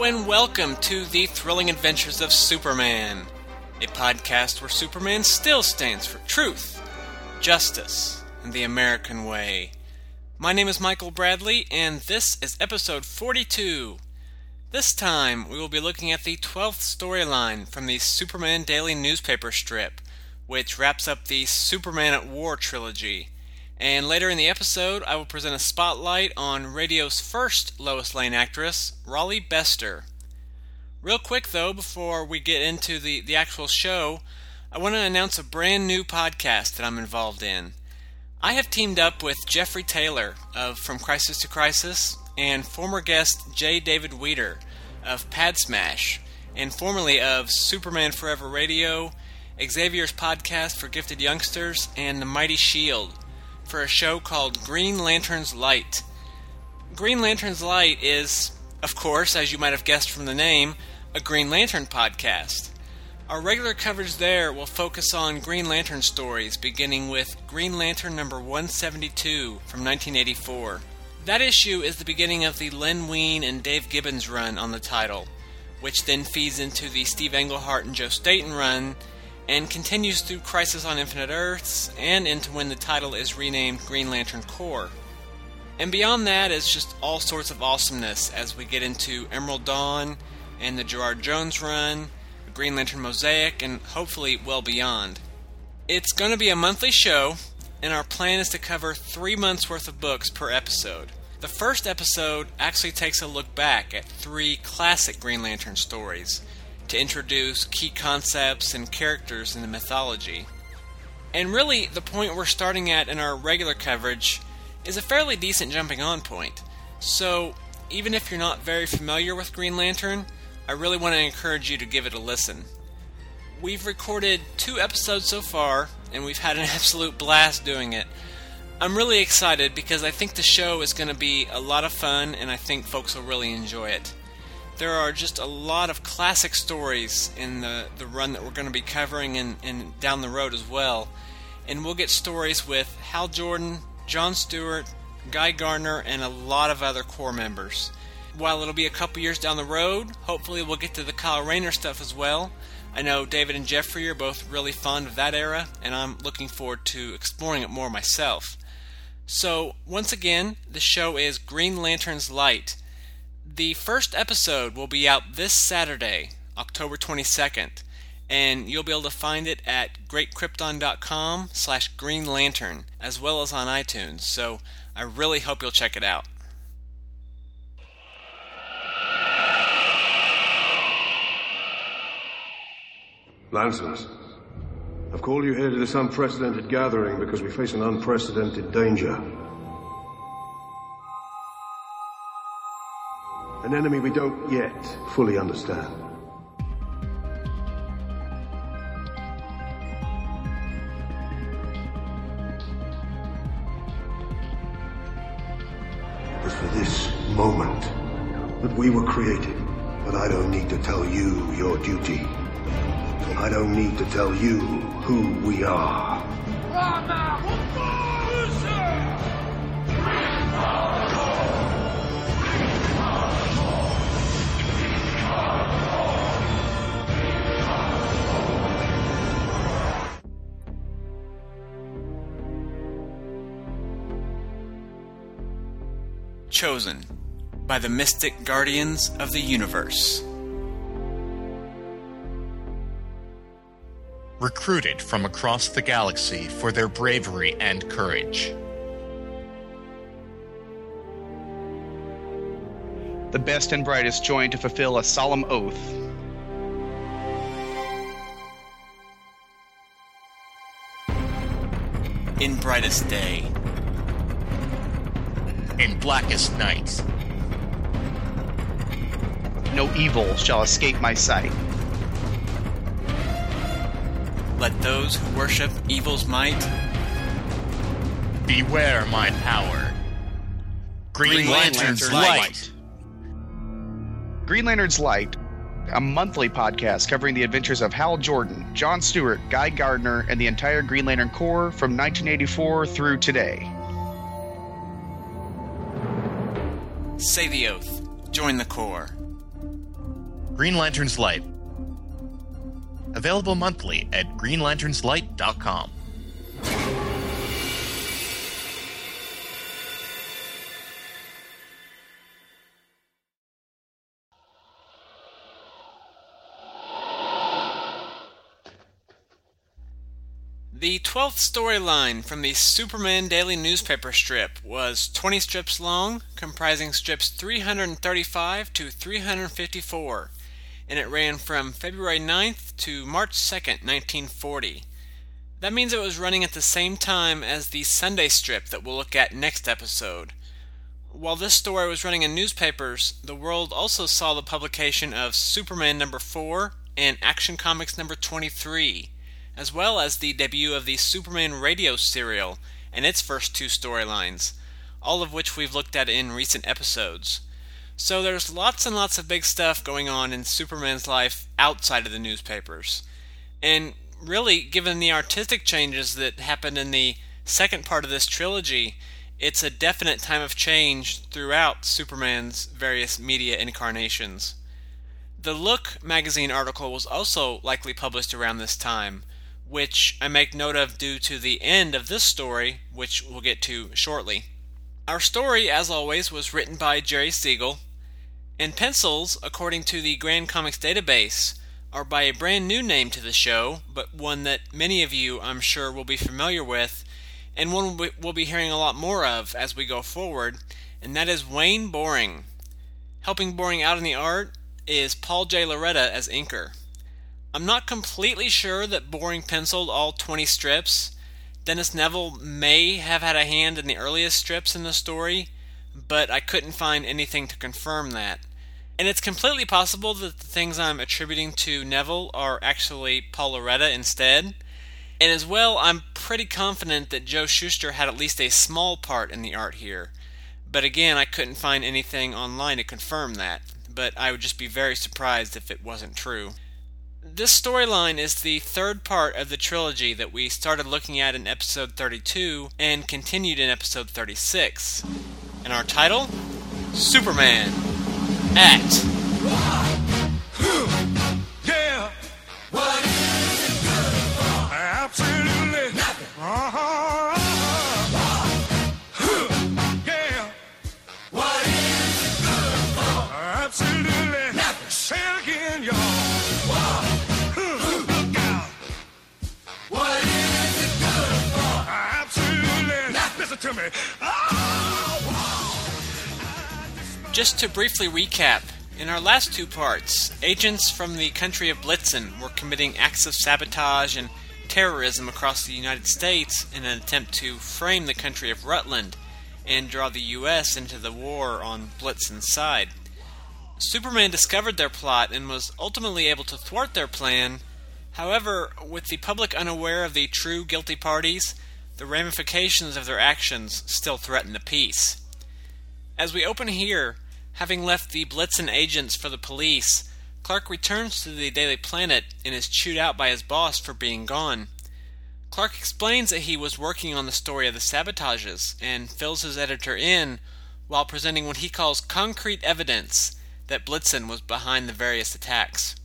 And welcome to the thrilling adventures of Superman, a podcast where Superman still stands for truth, justice, and the American way. My name is Michael Bradley, and this is episode 42. This time, we will be looking at the 12th storyline from the Superman Daily newspaper strip, which wraps up the Superman at War trilogy. And later in the episode, I will present a spotlight on radio's first Lois Lane actress, Rolly Bester. Real quick though, before we get into the, the actual show, I want to announce a brand new podcast that I'm involved in. I have teamed up with Jeffrey Taylor of From Crisis to Crisis and former guest J. David Weeder of Pad Smash and formerly of Superman Forever Radio, Xavier's podcast for gifted youngsters, and The Mighty Shield for a show called Green Lantern's Light. Green Lantern's Light is, of course, as you might have guessed from the name, a Green Lantern podcast. Our regular coverage there will focus on Green Lantern stories, beginning with Green Lantern number 172 from 1984. That issue is the beginning of the Len Wein and Dave Gibbons run on the title, which then feeds into the Steve Englehart and Joe Staton run and continues through Crisis on Infinite Earths and into when the title is renamed Green Lantern Corps. And beyond that is just all sorts of awesomeness as we get into Emerald Dawn and the Gerard Jones run, Green Lantern Mosaic, and hopefully well beyond. It's going to be a monthly show, and our plan is to cover three months worth of books per episode. The first episode actually takes a look back at three classic Green Lantern stories to introduce key concepts and characters in the mythology. And really, the point we're starting at in our regular coverage is a fairly decent jumping on point. So, even if you're not very familiar with Green Lantern, I really want to encourage you to give it a listen. We've recorded two episodes so far, and we've had an absolute blast doing it. I'm really excited because I think the show is going to be a lot of fun, and I think folks will really enjoy it there are just a lot of classic stories in the, the run that we're going to be covering and, and down the road as well. And we'll get stories with Hal Jordan, John Stewart, Guy Gardner, and a lot of other core members. While it'll be a couple years down the road, hopefully we'll get to the Kyle Rayner stuff as well. I know David and Jeffrey are both really fond of that era, and I'm looking forward to exploring it more myself. So, once again, the show is Green Lantern's Light the first episode will be out this Saturday, October 22nd, and you'll be able to find it at greatkrypton.com slash green lantern, as well as on iTunes, so I really hope you'll check it out. Lanterns, I've called you here to this unprecedented gathering because we face an unprecedented danger. An enemy we don't yet fully understand. It was for this moment that we were created. But I don't need to tell you your duty. I don't need to tell you who we are. Chosen by the mystic guardians of the universe. Recruited from across the galaxy for their bravery and courage. The best and brightest join to fulfill a solemn oath. In brightest day, in blackest night. No evil shall escape my sight. Let those who worship evil's might beware my power. Green, Green Lantern's, Lantern's light. light. Green Lantern's Light, a monthly podcast covering the adventures of Hal Jordan, John Stewart, Guy Gardner, and the entire Green Lantern Corps from 1984 through today. Say the oath. Join the Corps. Green Lantern's Light. Available monthly at greenlanternslight.com. The 12th storyline from the Superman Daily newspaper strip was 20 strips long, comprising strips 335 to 354, and it ran from February 9th to March 2nd, 1940. That means it was running at the same time as the Sunday strip that we'll look at next episode. While this story was running in newspapers, the world also saw the publication of Superman number 4 and Action Comics number 23 as well as the debut of the Superman radio serial and its first two storylines, all of which we've looked at in recent episodes. So there's lots and lots of big stuff going on in Superman's life outside of the newspapers. And really, given the artistic changes that happened in the second part of this trilogy, it's a definite time of change throughout Superman's various media incarnations. The Look magazine article was also likely published around this time, which I make note of due to the end of this story, which we'll get to shortly. Our story, as always, was written by Jerry Siegel, and pencils, according to the Grand Comics database, are by a brand new name to the show, but one that many of you, I'm sure, will be familiar with, and one we'll be hearing a lot more of as we go forward, and that is Wayne Boring. Helping Boring out in the art is Paul J. Lauretta as inker. I'm not completely sure that Boring penciled all 20 strips. Dennis Neville may have had a hand in the earliest strips in the story, but I couldn't find anything to confirm that. And it's completely possible that the things I'm attributing to Neville are actually Paul Lauretta instead. And as well, I'm pretty confident that Joe Shuster had at least a small part in the art here. But again, I couldn't find anything online to confirm that. But I would just be very surprised if it wasn't true. This storyline is the third part of the trilogy that we started looking at in episode 32 and continued in episode 36. And our title? Superman at. To me. Just to briefly recap, in our last two parts, agents from the country of Blitzen were committing acts of sabotage and terrorism across the United States in an attempt to frame the country of Rutland and draw the U.S. into the war on Blitzen's side. Superman discovered their plot and was ultimately able to thwart their plan. However, with the public unaware of the true guilty parties, the ramifications of their actions still threaten the peace. As we open here, having left the Blitzen agents for the police, Clark returns to the Daily Planet and is chewed out by his boss for being gone. Clark explains that he was working on the story of the sabotages and fills his editor in while presenting what he calls concrete evidence that Blitzen was behind the various attacks.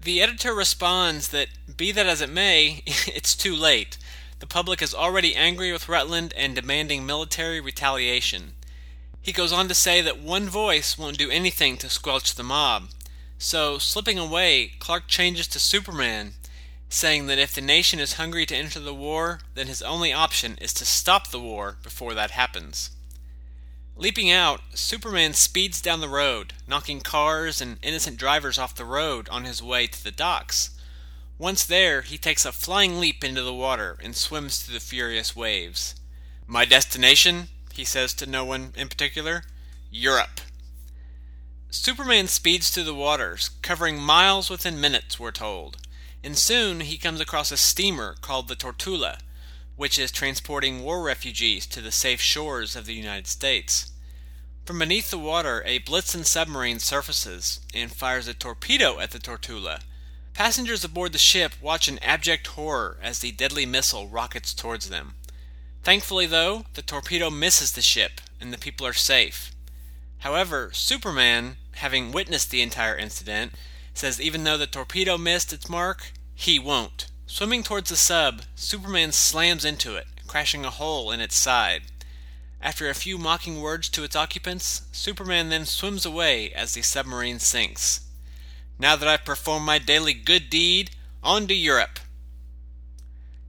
The editor responds that, be that as it may, it's too late. The public is already angry with Rutland and demanding military retaliation. He goes on to say that one voice won't do anything to squelch the mob. So, slipping away, Clark changes to Superman, saying that if the nation is hungry to enter the war, then his only option is to stop the war before that happens. Leaping out, Superman speeds down the road, knocking cars and innocent drivers off the road on his way to the docks. Once there, he takes a flying leap into the water and swims through the furious waves. My destination? he says to no one in particular. Europe. Superman speeds through the waters, covering miles within minutes, we're told, and soon he comes across a steamer called the Tortula, which is transporting war refugees to the safe shores of the United States. From beneath the water, a Blitzen submarine surfaces and fires a torpedo at the Tortula. Passengers aboard the ship watch in abject horror as the deadly missile rockets towards them. Thankfully, though, the torpedo misses the ship and the people are safe. However, Superman, having witnessed the entire incident, says even though the torpedo missed its mark, he won't. Swimming towards the sub, Superman slams into it, crashing a hole in its side. After a few mocking words to its occupants, Superman then swims away as the submarine sinks. Now that I've performed my daily good deed, on to Europe.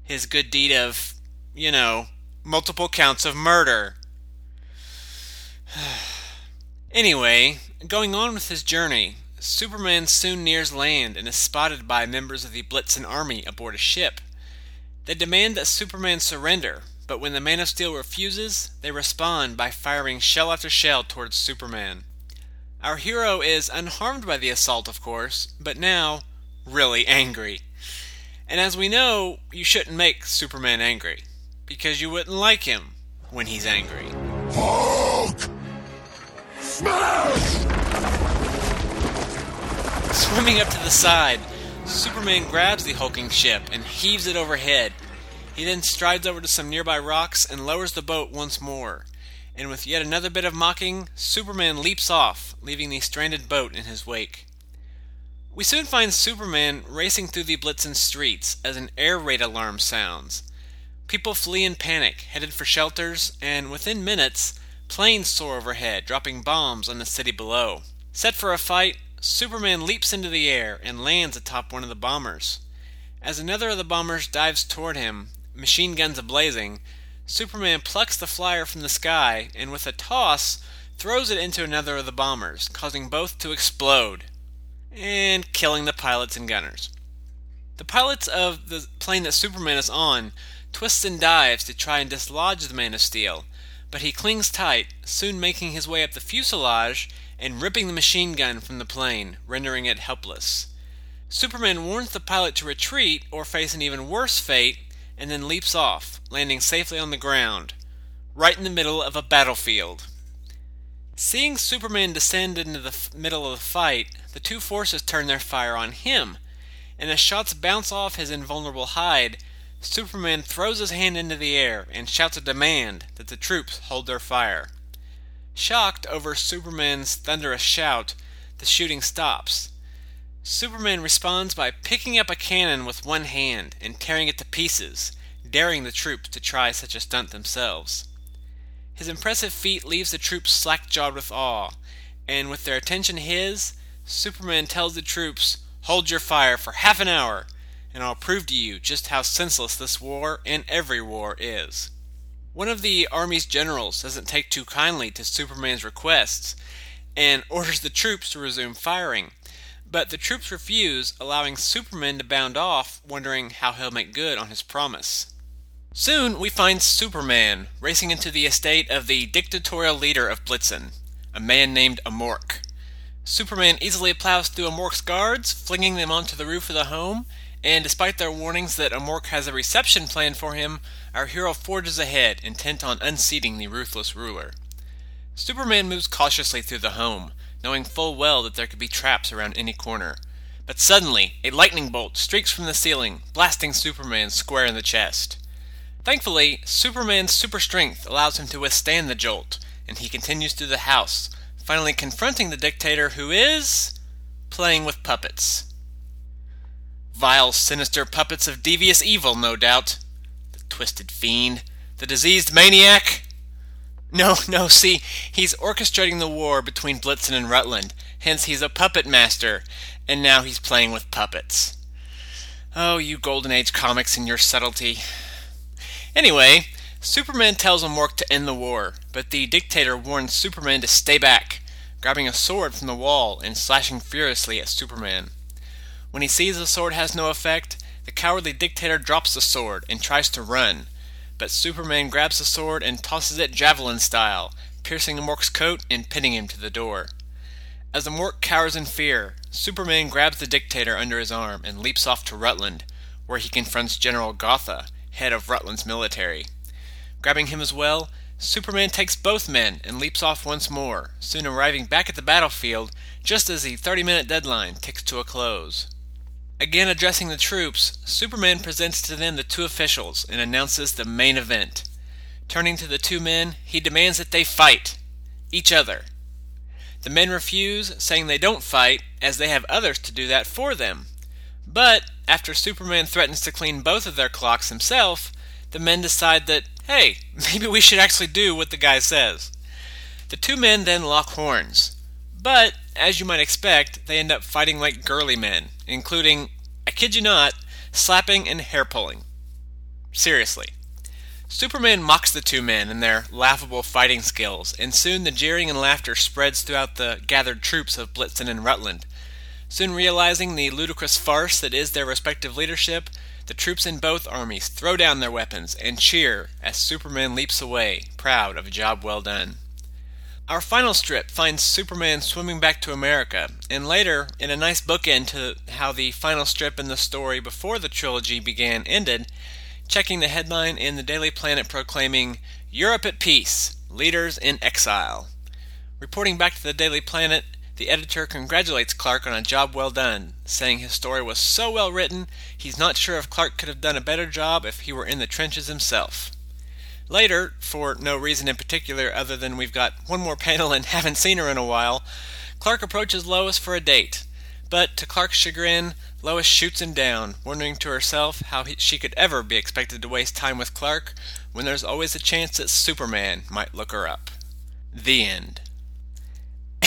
His good deed of, you know, multiple counts of murder. anyway, going on with his journey, Superman soon nears land and is spotted by members of the Blitzen army aboard a ship. They demand that Superman surrender, but when the Man of Steel refuses, they respond by firing shell after shell towards Superman. Our hero is unharmed by the assault, of course, but now really angry. And as we know, you shouldn't make Superman angry, because you wouldn't like him when he's angry. Hulk! Smash! Swimming up to the side, Superman grabs the hulking ship and heaves it overhead. He then strides over to some nearby rocks and lowers the boat once more. And with yet another bit of mocking, Superman leaps off, leaving the stranded boat in his wake. We soon find Superman racing through the Blitzen streets as an air raid alarm sounds. People flee in panic, headed for shelters, and within minutes, planes soar overhead, dropping bombs on the city below. Set for a fight, Superman leaps into the air and lands atop one of the bombers. As another of the bombers dives toward him, machine guns ablazing, Superman plucks the flyer from the sky and with a toss throws it into another of the bombers, causing both to explode and killing the pilots and gunners. The pilots of the plane that Superman is on twists and dives to try and dislodge the Man of Steel, but he clings tight, soon making his way up the fuselage and ripping the machine gun from the plane, rendering it helpless. Superman warns the pilot to retreat or face an even worse fate, and then leaps off, landing safely on the ground, right in the middle of a battlefield. Seeing Superman descend into the f- middle of the fight, the two forces turn their fire on him, and as shots bounce off his invulnerable hide, Superman throws his hand into the air and shouts a demand that the troops hold their fire. Shocked over Superman's thunderous shout, the shooting stops. Superman responds by picking up a cannon with one hand and tearing it to pieces, daring the troops to try such a stunt themselves. His impressive feat leaves the troops slack jawed with awe, and with their attention his, Superman tells the troops, Hold your fire for half an hour, and I'll prove to you just how senseless this war and every war is. One of the Army's generals doesn't take too kindly to Superman's requests and orders the troops to resume firing, but the troops refuse, allowing Superman to bound off, wondering how he'll make good on his promise. Soon we find Superman racing into the estate of the dictatorial leader of Blitzen, a man named Amork. Superman easily plows through Amork's guards, flinging them onto the roof of the home, and despite their warnings that Amork has a reception planned for him, our hero forges ahead, intent on unseating the ruthless ruler. Superman moves cautiously through the home, knowing full well that there could be traps around any corner. But suddenly, a lightning bolt streaks from the ceiling, blasting Superman square in the chest. Thankfully, Superman's super strength allows him to withstand the jolt, and he continues through the house, finally confronting the dictator who is. playing with puppets. Vile, sinister puppets of devious evil, no doubt. The twisted fiend. The diseased maniac. No, no, see, he's orchestrating the war between Blitzen and Rutland, hence he's a puppet master, and now he's playing with puppets. Oh, you Golden Age comics and your subtlety. Anyway, Superman tells Amork to end the war, but the dictator warns Superman to stay back, grabbing a sword from the wall and slashing furiously at Superman. When he sees the sword has no effect, the cowardly dictator drops the sword and tries to run, but Superman grabs the sword and tosses it javelin style, piercing Mork's coat and pinning him to the door. As the Mork cowers in fear, Superman grabs the dictator under his arm and leaps off to Rutland, where he confronts General Gotha, head of Rutland's military. Grabbing him as well, Superman takes both men and leaps off once more, soon arriving back at the battlefield just as the 30 minute deadline ticks to a close. Again addressing the troops, Superman presents to them the two officials and announces the main event. Turning to the two men, he demands that they fight each other. The men refuse, saying they don't fight, as they have others to do that for them. But after Superman threatens to clean both of their clocks himself, the men decide that, hey, maybe we should actually do what the guy says. The two men then lock horns. But, as you might expect, they end up fighting like girly men, including, I kid you not, slapping and hair pulling. Seriously. Superman mocks the two men and their laughable fighting skills, and soon the jeering and laughter spreads throughout the gathered troops of Blitzen and Rutland. Soon realizing the ludicrous farce that is their respective leadership, the troops in both armies throw down their weapons and cheer as Superman leaps away, proud of a job well done. Our final strip finds Superman swimming back to America, and later, in a nice bookend to how the final strip in the story before the trilogy began ended, checking the headline in the Daily Planet proclaiming, Europe at peace, leaders in exile. Reporting back to the Daily Planet, the editor congratulates Clark on a job well done, saying his story was so well written, he's not sure if Clark could have done a better job if he were in the trenches himself. Later, for no reason in particular other than we've got one more panel and haven't seen her in a while, Clark approaches Lois for a date. But to Clark's chagrin, Lois shoots him down, wondering to herself how he, she could ever be expected to waste time with Clark when there's always a chance that Superman might look her up. The end.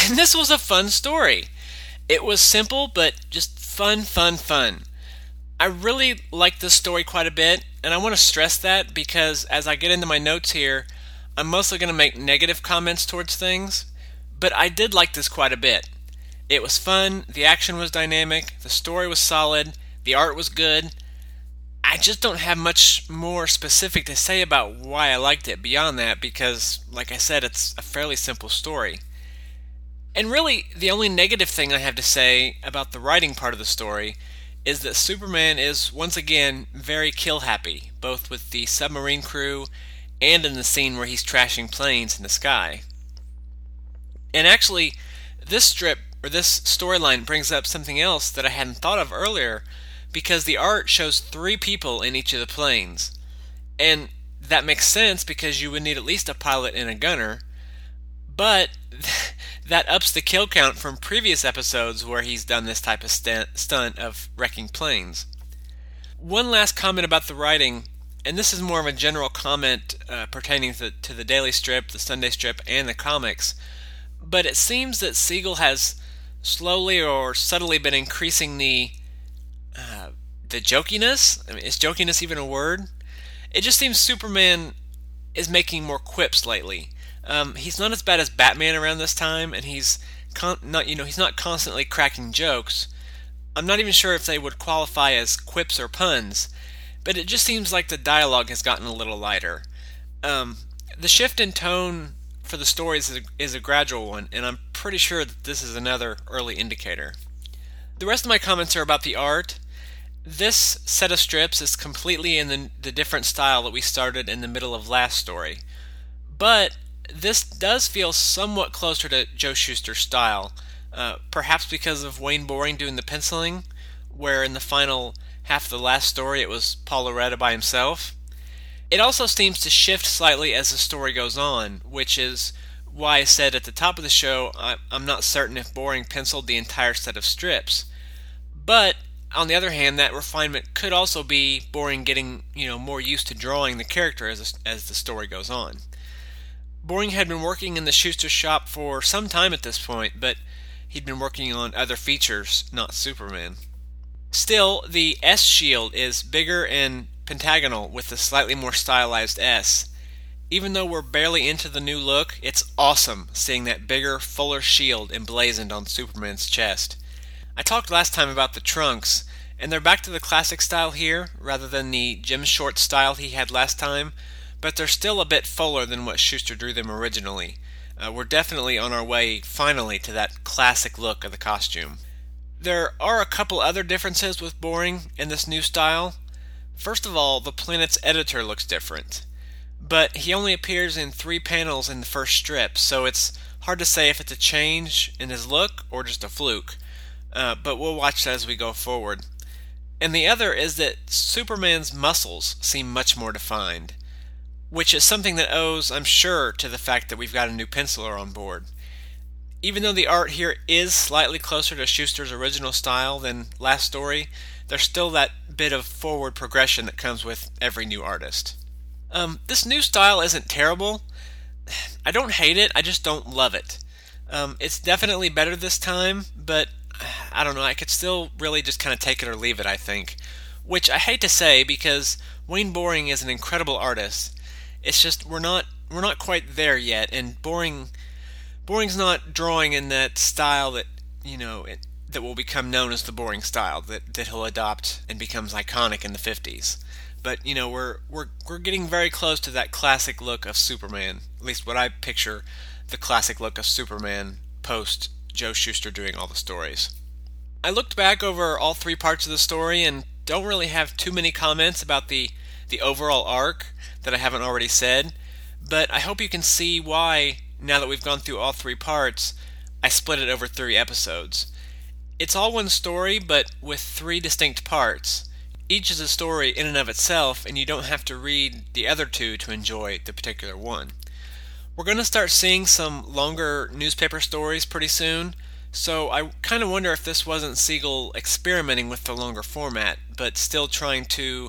And this was a fun story. It was simple, but just fun, fun, fun. I really like this story quite a bit, and I want to stress that because as I get into my notes here, I'm mostly going to make negative comments towards things, but I did like this quite a bit. It was fun, the action was dynamic, the story was solid, the art was good. I just don't have much more specific to say about why I liked it beyond that because, like I said, it's a fairly simple story. And really, the only negative thing I have to say about the writing part of the story is that Superman is once again very kill happy, both with the submarine crew and in the scene where he's trashing planes in the sky. And actually, this strip or this storyline brings up something else that I hadn't thought of earlier because the art shows three people in each of the planes. And that makes sense because you would need at least a pilot and a gunner. But that ups the kill count from previous episodes where he's done this type of stunt of wrecking planes. One last comment about the writing, and this is more of a general comment uh, pertaining to, to the daily strip, the Sunday strip, and the comics. But it seems that Siegel has slowly or subtly been increasing the uh, the jokiness. I mean, is jokiness even a word? It just seems Superman is making more quips lately. Um, he's not as bad as Batman around this time, and he's con- not you know he's not constantly cracking jokes. I'm not even sure if they would qualify as quips or puns, but it just seems like the dialogue has gotten a little lighter. Um, the shift in tone for the stories is a, is a gradual one, and I'm pretty sure that this is another early indicator. The rest of my comments are about the art. This set of strips is completely in the, the different style that we started in the middle of last story. But this does feel somewhat closer to Joe Shuster's style, uh, perhaps because of Wayne Boring doing the penciling, where in the final half of the last story it was Paul Lauretta by himself. It also seems to shift slightly as the story goes on, which is why I said at the top of the show I, am not certain if Boring penciled the entire set of strips. But on the other hand, that refinement could also be Boring getting you know more used to drawing the character as as the story goes on. Boring had been working in the Shuster shop for some time at this point, but he'd been working on other features, not Superman. Still, the S shield is bigger and pentagonal with a slightly more stylized S. Even though we're barely into the new look, it's awesome seeing that bigger, fuller shield emblazoned on Superman's chest. I talked last time about the trunks, and they're back to the classic style here, rather than the gym short style he had last time, but they're still a bit fuller than what Shuster drew them originally. Uh, we're definitely on our way, finally, to that classic look of the costume. There are a couple other differences with Boring in this new style. First of all, the planet's editor looks different. But he only appears in three panels in the first strip, so it's hard to say if it's a change in his look or just a fluke. Uh, but we'll watch that as we go forward. And the other is that Superman's muscles seem much more defined, which is something that owes, I'm sure, to the fact that we've got a new penciler on board. even though the art here is slightly closer to Shuster's original style than last story, there's still that bit of forward progression that comes with every new artist. Um, this new style isn't terrible. I don't hate it, I just don't love it. Um, it's definitely better this time, but I don't know, I could still really just kind of take it or leave it, I think. Which I hate to say because Wayne Boring is an incredible artist. It's just we're not we're not quite there yet, and Boring Boring's not drawing in that style that you know it, that will become known as the Boring style that, that he'll adopt and becomes iconic in the 50s. But you know we're we're we're getting very close to that classic look of Superman. At least what I picture the classic look of Superman post Joe Shuster doing all the stories. I looked back over all three parts of the story and don't really have too many comments about the the overall arc that I haven't already said, but I hope you can see why now that we've gone through all three parts, I split it over three episodes. It's all one story, but with three distinct parts. Each is a story in and of itself, and you don't have to read the other two to enjoy the particular one. We're going to start seeing some longer newspaper stories pretty soon, so I kind of wonder if this wasn't Siegel experimenting with the longer format, but still trying to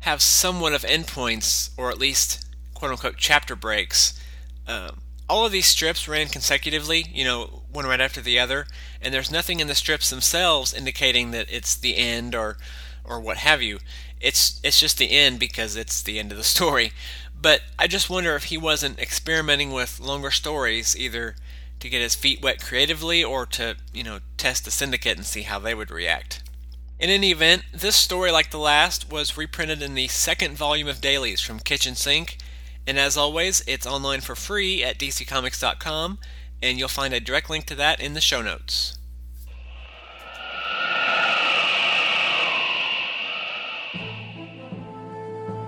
have somewhat of endpoints, or at least quote unquote chapter breaks. Um, all of these strips ran consecutively, you know, one right after the other, and there's nothing in the strips themselves indicating that it's the end or or what have you. It's it's just the end because it's the end of the story. But I just wonder if he wasn't experimenting with longer stories either to get his feet wet creatively or to, you know, test the syndicate and see how they would react. In any event, this story, like the last, was reprinted in the second volume of dailies from Kitchen Sink, and as always, it's online for free at dccomics.com, and you'll find a direct link to that in the show notes.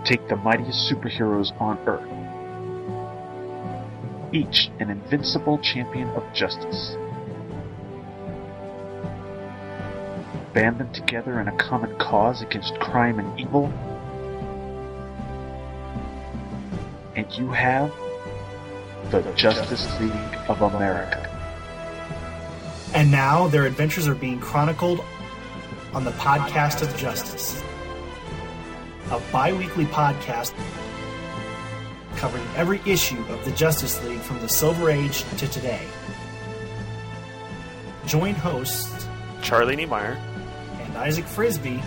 Take the mightiest superheroes on Earth, each an invincible champion of justice. Band them together in a common cause against crime and evil, and you have the Justice League of America. And now their adventures are being chronicled on the Podcast of Justice, a bi weekly podcast covering every issue of the Justice League from the Silver Age to today. Join hosts Charlie Niemeyer, and Isaac Frisby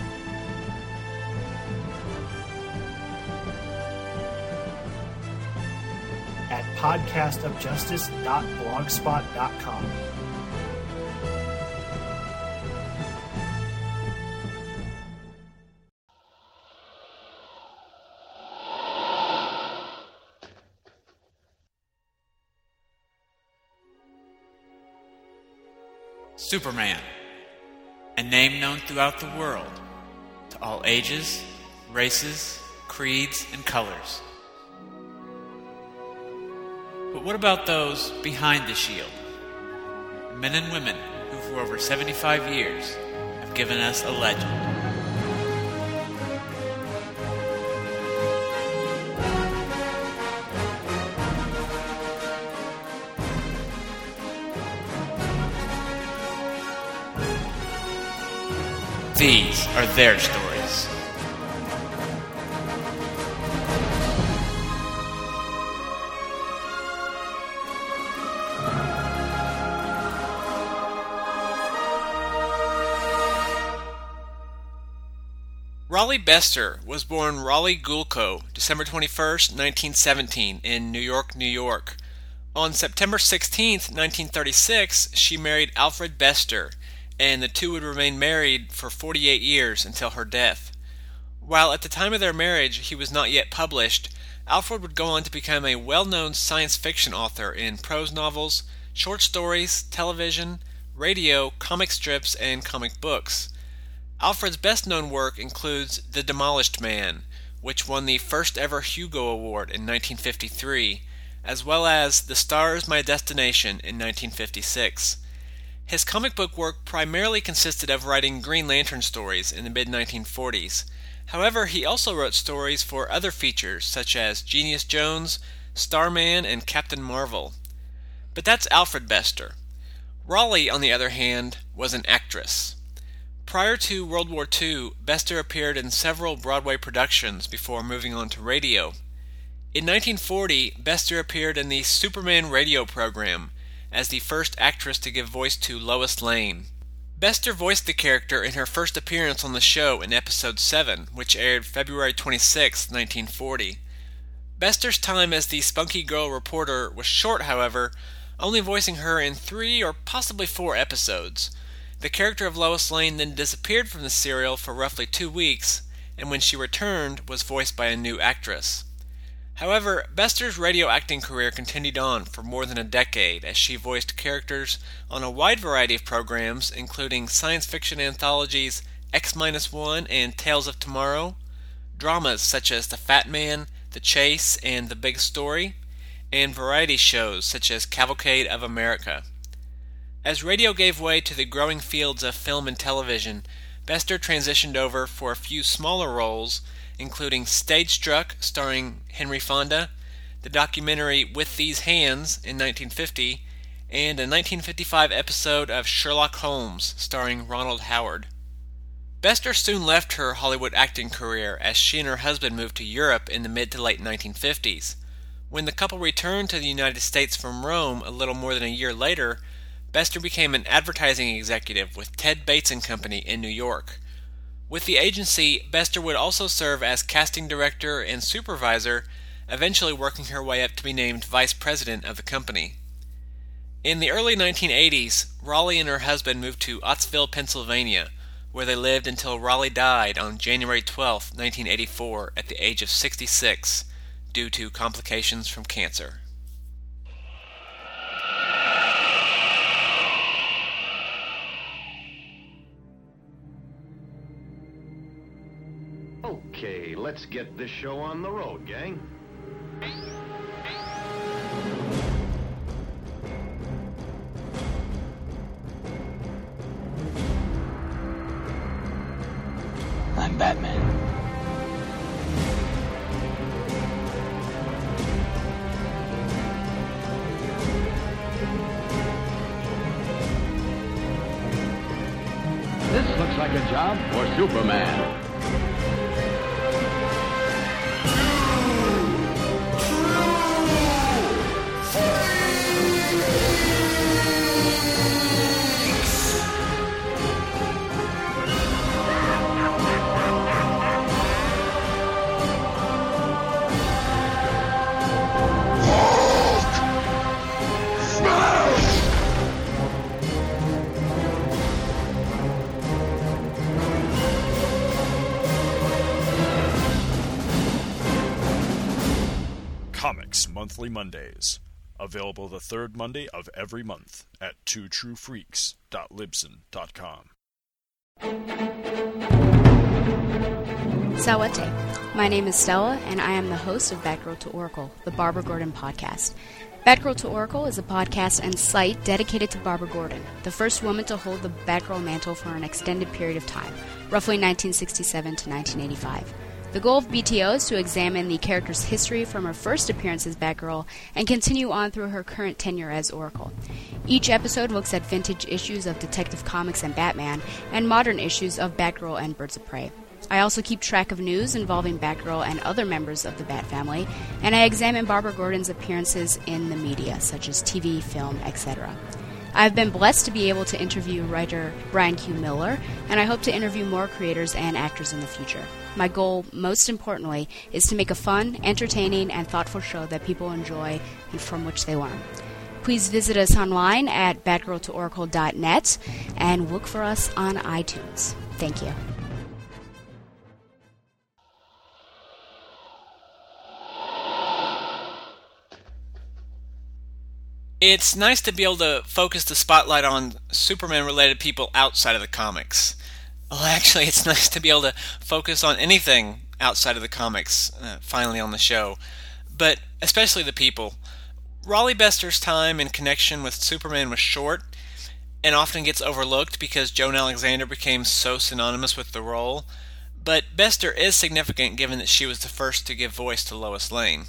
at podcastofjustice.blogspot.com. Superman, a name known throughout the world to all ages, races, creeds, and colors. But what about those behind the shield? Men and women who, for over 75 years, have given us a legend. Are their stories. Rolly Bester was born Rolly Gulko, December 21st, 1917, in New York, New York. On September 16th, 1936, she married Alfred Bester, and the two would remain married for 48 years until her death. While at the time of their marriage he was not yet published, Alfred would go on to become a well known science fiction author in prose novels, short stories, television, radio, comic strips, and comic books. Alfred's best known work includes The Demolished Man, which won the first ever Hugo Award in 1953, as well as The Stars My Destination in 1956. His comic book work primarily consisted of writing Green Lantern stories in the mid 1940s. However, he also wrote stories for other features such as Genius Jones, Starman, and Captain Marvel. But that's Alfred Bester. Rolly, on the other hand, was an actress. Prior to World War II, Bester appeared in several Broadway productions before moving on to radio. In 1940, Bester appeared in the Superman radio program as the first actress to give voice to Lois Lane. Bester voiced the character in her first appearance on the show in episode 7, which aired February 26, 1940. Bester's time as the spunky girl reporter was short, however, only voicing her in three or possibly four episodes. The character of Lois Lane then disappeared from the serial for roughly two weeks, and when she returned, was voiced by a new actress. However, Bester's radio acting career continued on for more than a decade as she voiced characters on a wide variety of programs, including science fiction anthologies X 1 and Tales of Tomorrow, dramas such as The Fat Man, The Chase, and The Big Story, and variety shows such as Cavalcade of America. As radio gave way to the growing fields of film and television, Bester transitioned over for a few smaller roles, including Stage Struck, starring Henry Fonda, the documentary With These Hands in 1950, and a 1955 episode of Sherlock Holmes, starring Ronald Howard. Bester soon left her Hollywood acting career as she and her husband moved to Europe in the mid to late 1950s. When the couple returned to the United States from Rome a little more than a year later, Bester became an advertising executive with Ted Bates and Company in New York. With the agency, Bester would also serve as casting director and supervisor, eventually working her way up to be named vice president of the company. In the early 1980s, Rolly and her husband moved to Ottsville, Pennsylvania, where they lived until Rolly died on January 12, 1984, at the age of 66 due to complications from cancer. Let's get this show on the road, gang. Comics Monthly Mondays. Available the third Monday of every month at twotruefreaks.libsyn.com. Sawate. My name is Stella, and I am the host of Batgirl to Oracle, the Barbara Gordon podcast. Batgirl to Oracle is a podcast and site dedicated to Barbara Gordon, the first woman to hold the Batgirl mantle for an extended period of time, roughly 1967 to 1985. The goal of BTO is to examine the character's history from her first appearance as Batgirl and continue on through her current tenure as Oracle. Each episode looks at vintage issues of Detective Comics and Batman, and modern issues of Batgirl and Birds of Prey. I also keep track of news involving Batgirl and other members of the Bat family, and I examine Barbara Gordon's appearances in the media, such as TV, film, etc. I've been blessed to be able to interview writer Brian Q. Miller, and I hope to interview more creators and actors in the future. My goal, most importantly, is to make a fun, entertaining, and thoughtful show that people enjoy and from which they learn. Please visit us online at batgirltooracle.net and look for us on iTunes. Thank you. It's nice to be able to focus the spotlight on Superman related people outside of the comics. Well, actually, it's nice to be able to focus on anything outside of the comics, uh, finally on the show, but especially the people. Rolly Bester's time in connection with Superman was short and often gets overlooked because Joan Alexander became so synonymous with the role, but Bester is significant given that she was the first to give voice to Lois Lane.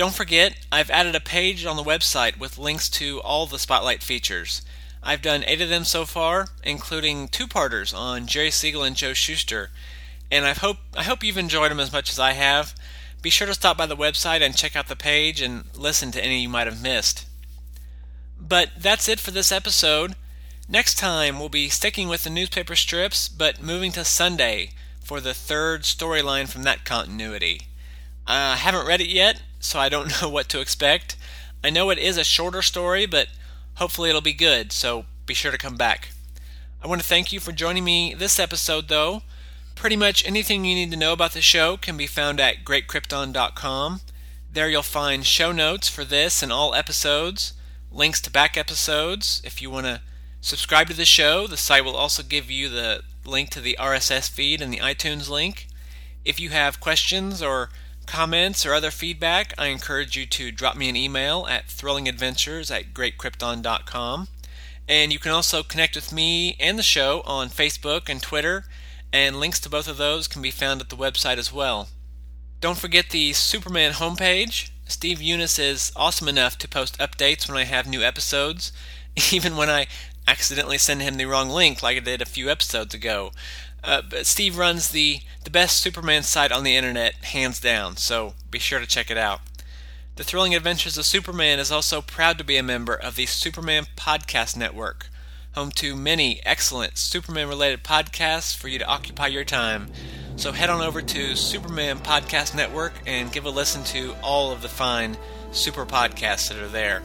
Don't forget, I've added a page on the website with links to all the Spotlight features. I've done eight of them so far, including two-parters on Jerry Siegel and Joe Shuster, and I hope I hope you've enjoyed them as much as I have. Be sure to stop by the website and check out the page and listen to any you might have missed. But that's it for this episode. Next time, we'll be sticking with the newspaper strips, but moving to Sunday for the third storyline from that continuity. I haven't read it yet, so I don't know what to expect. I know it is a shorter story, but hopefully it'll be good, so be sure to come back. I want to thank you for joining me this episode, though. Pretty much anything you need to know about the show can be found at greatkrypton.com. There you'll find show notes for this and all episodes, links to back episodes. If you want to subscribe to the show, the site will also give you the link to the RSS feed and the iTunes link. If you have questions or comments or other feedback, I encourage you to drop me an email at thrillingadventures at greatkrypton.com. And you can also connect with me and the show on Facebook and Twitter, and links to both of those can be found at the website as well. Don't forget the Superman homepage. Steve Younis is awesome enough to post updates when I have new episodes, even when I accidentally send him the wrong link like I did a few episodes ago. Uh, but Steve runs the, the best Superman site on the internet, hands down, so be sure to check it out. The Thrilling Adventures of Superman is also proud to be a member of the Superman Podcast Network, home to many excellent Superman related podcasts for you to occupy your time. So head on over to Superman Podcast Network and give a listen to all of the fine super podcasts that are there.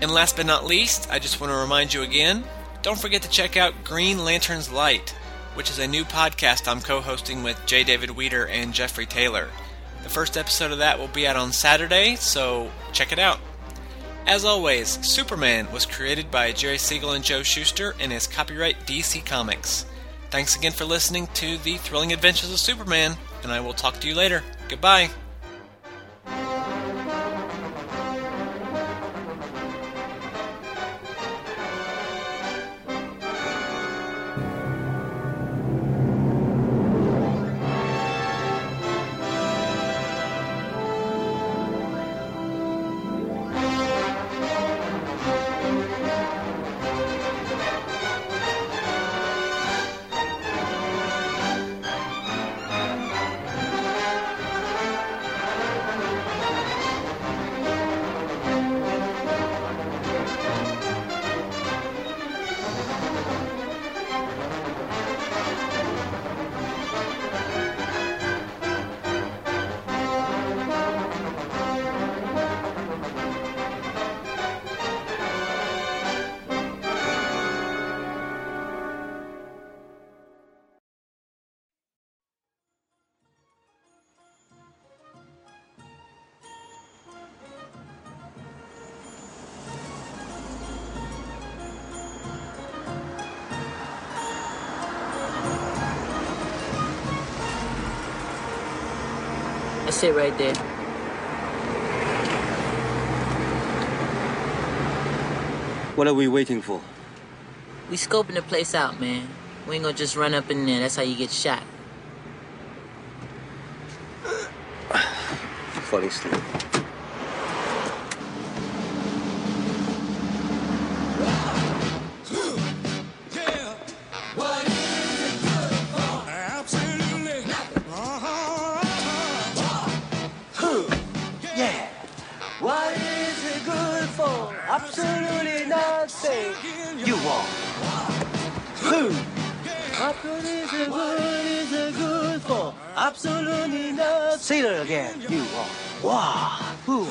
And last but not least, I just want to remind you again don't forget to check out Green Lantern's Light, which is a new podcast I'm co hosting with J. David Weeder and Jeffrey Taylor. The first episode of that will be out on Saturday, so check it out. As always, Superman was created by Jerry Siegel and Joe Shuster and is copyright DC Comics. Thanks again for listening to The Thrilling Adventures of Superman, and I will talk to you later. Goodbye. That's it right there. What are we waiting for? We scoping the place out, man. We ain't gonna just run up in there. That's how you get shot. Fall asleep. Absolutely nothing. You want. Who? What it good it good for? Absolutely nothing. Say that again. You. Wow. Who?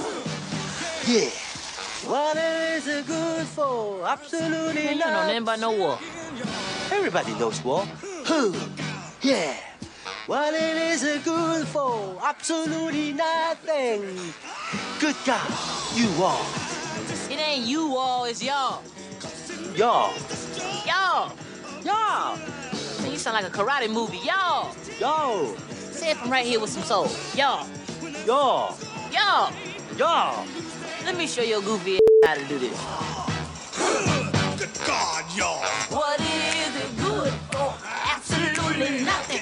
Yeah. What is it good for? Absolutely Man, you don't know nothing about no war. Everybody knows war. Who? Yeah. What it is it good for? Absolutely nothing. Good God, you all. It ain't you all, it's y'all. Y'all. Y'all. Y'all. Man, you sound like a karate movie. Y'all. Yo. Say it from right here with some soul. Y'all. Y'all. Y'all. Y'all. Let me show your goofy how to do this. Good God, y'all. What is it good for? Absolutely nothing.